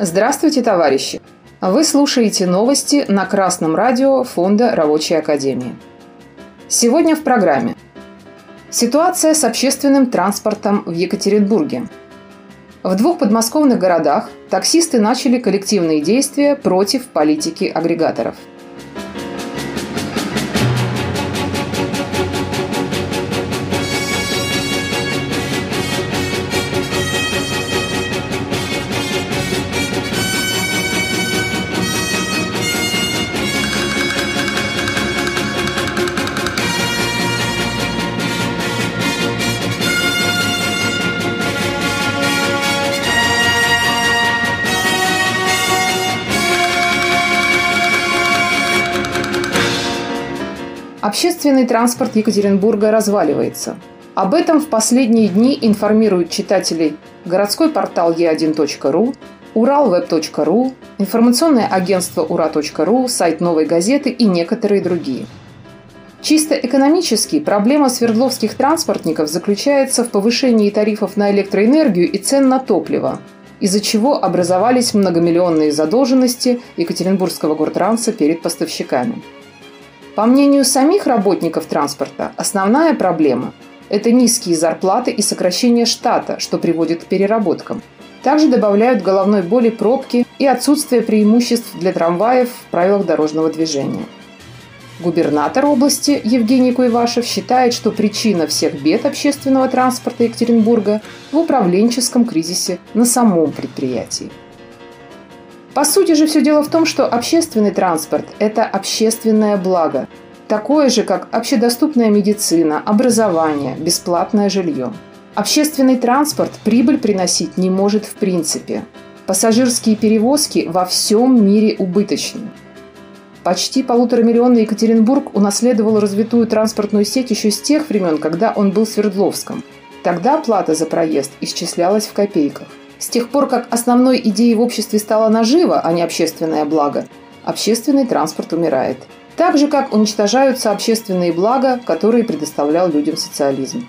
Здравствуйте, товарищи! Вы слушаете новости на Красном радио Фонда Рабочей Академии. Сегодня в программе Ситуация с общественным транспортом в Екатеринбурге. В двух подмосковных городах таксисты начали коллективные действия против политики агрегаторов – Общественный транспорт Екатеринбурга разваливается. Об этом в последние дни информируют читателей городской портал e1.ru, уралвеб.ру, информационное агентство ура.ру, сайт «Новой газеты» и некоторые другие. Чисто экономически проблема свердловских транспортников заключается в повышении тарифов на электроэнергию и цен на топливо, из-за чего образовались многомиллионные задолженности Екатеринбургского гортранса перед поставщиками. По мнению самих работников транспорта, основная проблема – это низкие зарплаты и сокращение штата, что приводит к переработкам. Также добавляют головной боли пробки и отсутствие преимуществ для трамваев в правилах дорожного движения. Губернатор области Евгений Куйвашев считает, что причина всех бед общественного транспорта Екатеринбурга в управленческом кризисе на самом предприятии. По сути же все дело в том, что общественный транспорт – это общественное благо, такое же, как общедоступная медицина, образование, бесплатное жилье. Общественный транспорт прибыль приносить не может в принципе. Пассажирские перевозки во всем мире убыточны. Почти полуторамиллионный Екатеринбург унаследовал развитую транспортную сеть еще с тех времен, когда он был Свердловском. Тогда плата за проезд исчислялась в копейках. С тех пор, как основной идеей в обществе стала нажива, а не общественное благо, общественный транспорт умирает. Так же, как уничтожаются общественные блага, которые предоставлял людям социализм.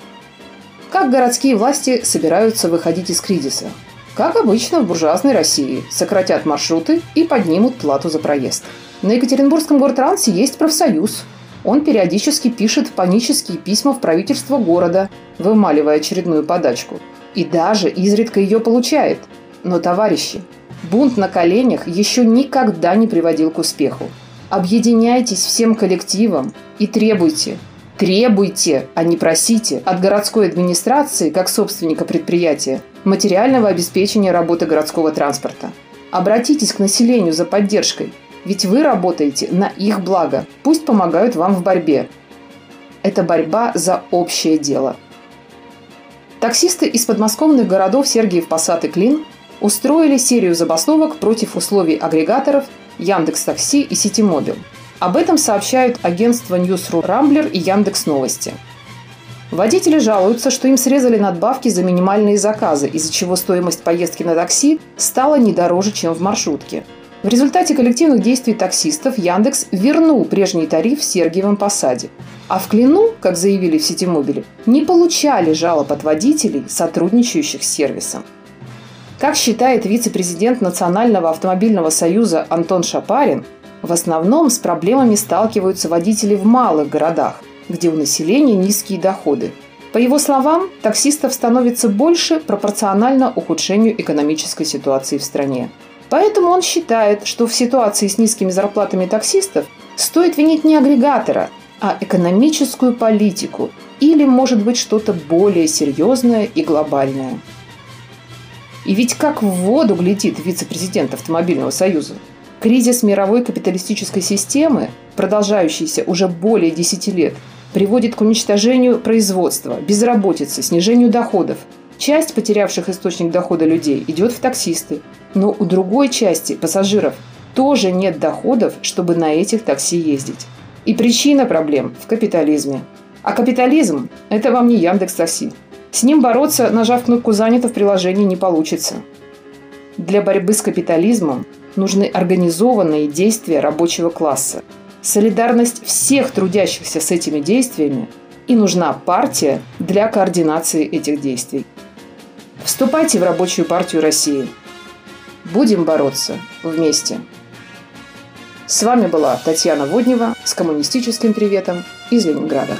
Как городские власти собираются выходить из кризиса? Как обычно в буржуазной России, сократят маршруты и поднимут плату за проезд. На Екатеринбургском гортрансе есть профсоюз. Он периодически пишет панические письма в правительство города, вымаливая очередную подачку – и даже изредка ее получает. Но, товарищи, бунт на коленях еще никогда не приводил к успеху. Объединяйтесь всем коллективом и требуйте, требуйте, а не просите от городской администрации, как собственника предприятия, материального обеспечения работы городского транспорта. Обратитесь к населению за поддержкой, ведь вы работаете на их благо. Пусть помогают вам в борьбе. Это борьба за общее дело – Таксисты из подмосковных городов Сергиев Посад и Клин устроили серию забастовок против условий агрегаторов Яндекс Такси и Ситимобил. Об этом сообщают агентства Newsroom Rambler и Яндекс Новости. Водители жалуются, что им срезали надбавки за минимальные заказы, из-за чего стоимость поездки на такси стала не дороже, чем в маршрутке. В результате коллективных действий таксистов Яндекс вернул прежний тариф в Сергиевом Посаде. А в Клину, как заявили в Ситимобиле, не получали жалоб от водителей, сотрудничающих с сервисом. Как считает вице-президент Национального автомобильного союза Антон Шапарин, в основном с проблемами сталкиваются водители в малых городах, где у населения низкие доходы. По его словам, таксистов становится больше пропорционально ухудшению экономической ситуации в стране. Поэтому он считает, что в ситуации с низкими зарплатами таксистов стоит винить не агрегатора, а экономическую политику или, может быть, что-то более серьезное и глобальное. И ведь как в воду глядит вице-президент Автомобильного союза. Кризис мировой капиталистической системы, продолжающийся уже более 10 лет, приводит к уничтожению производства, безработице, снижению доходов. Часть потерявших источник дохода людей идет в таксисты, но у другой части пассажиров тоже нет доходов, чтобы на этих такси ездить. И причина проблем в капитализме. А капитализм – это вам не Яндекс Такси. С ним бороться, нажав кнопку «Занято» в приложении, не получится. Для борьбы с капитализмом нужны организованные действия рабочего класса, солидарность всех трудящихся с этими действиями и нужна партия для координации этих действий. Вступайте в Рабочую партию России. Будем бороться вместе. С вами была Татьяна Воднева с коммунистическим приветом из Ленинграда.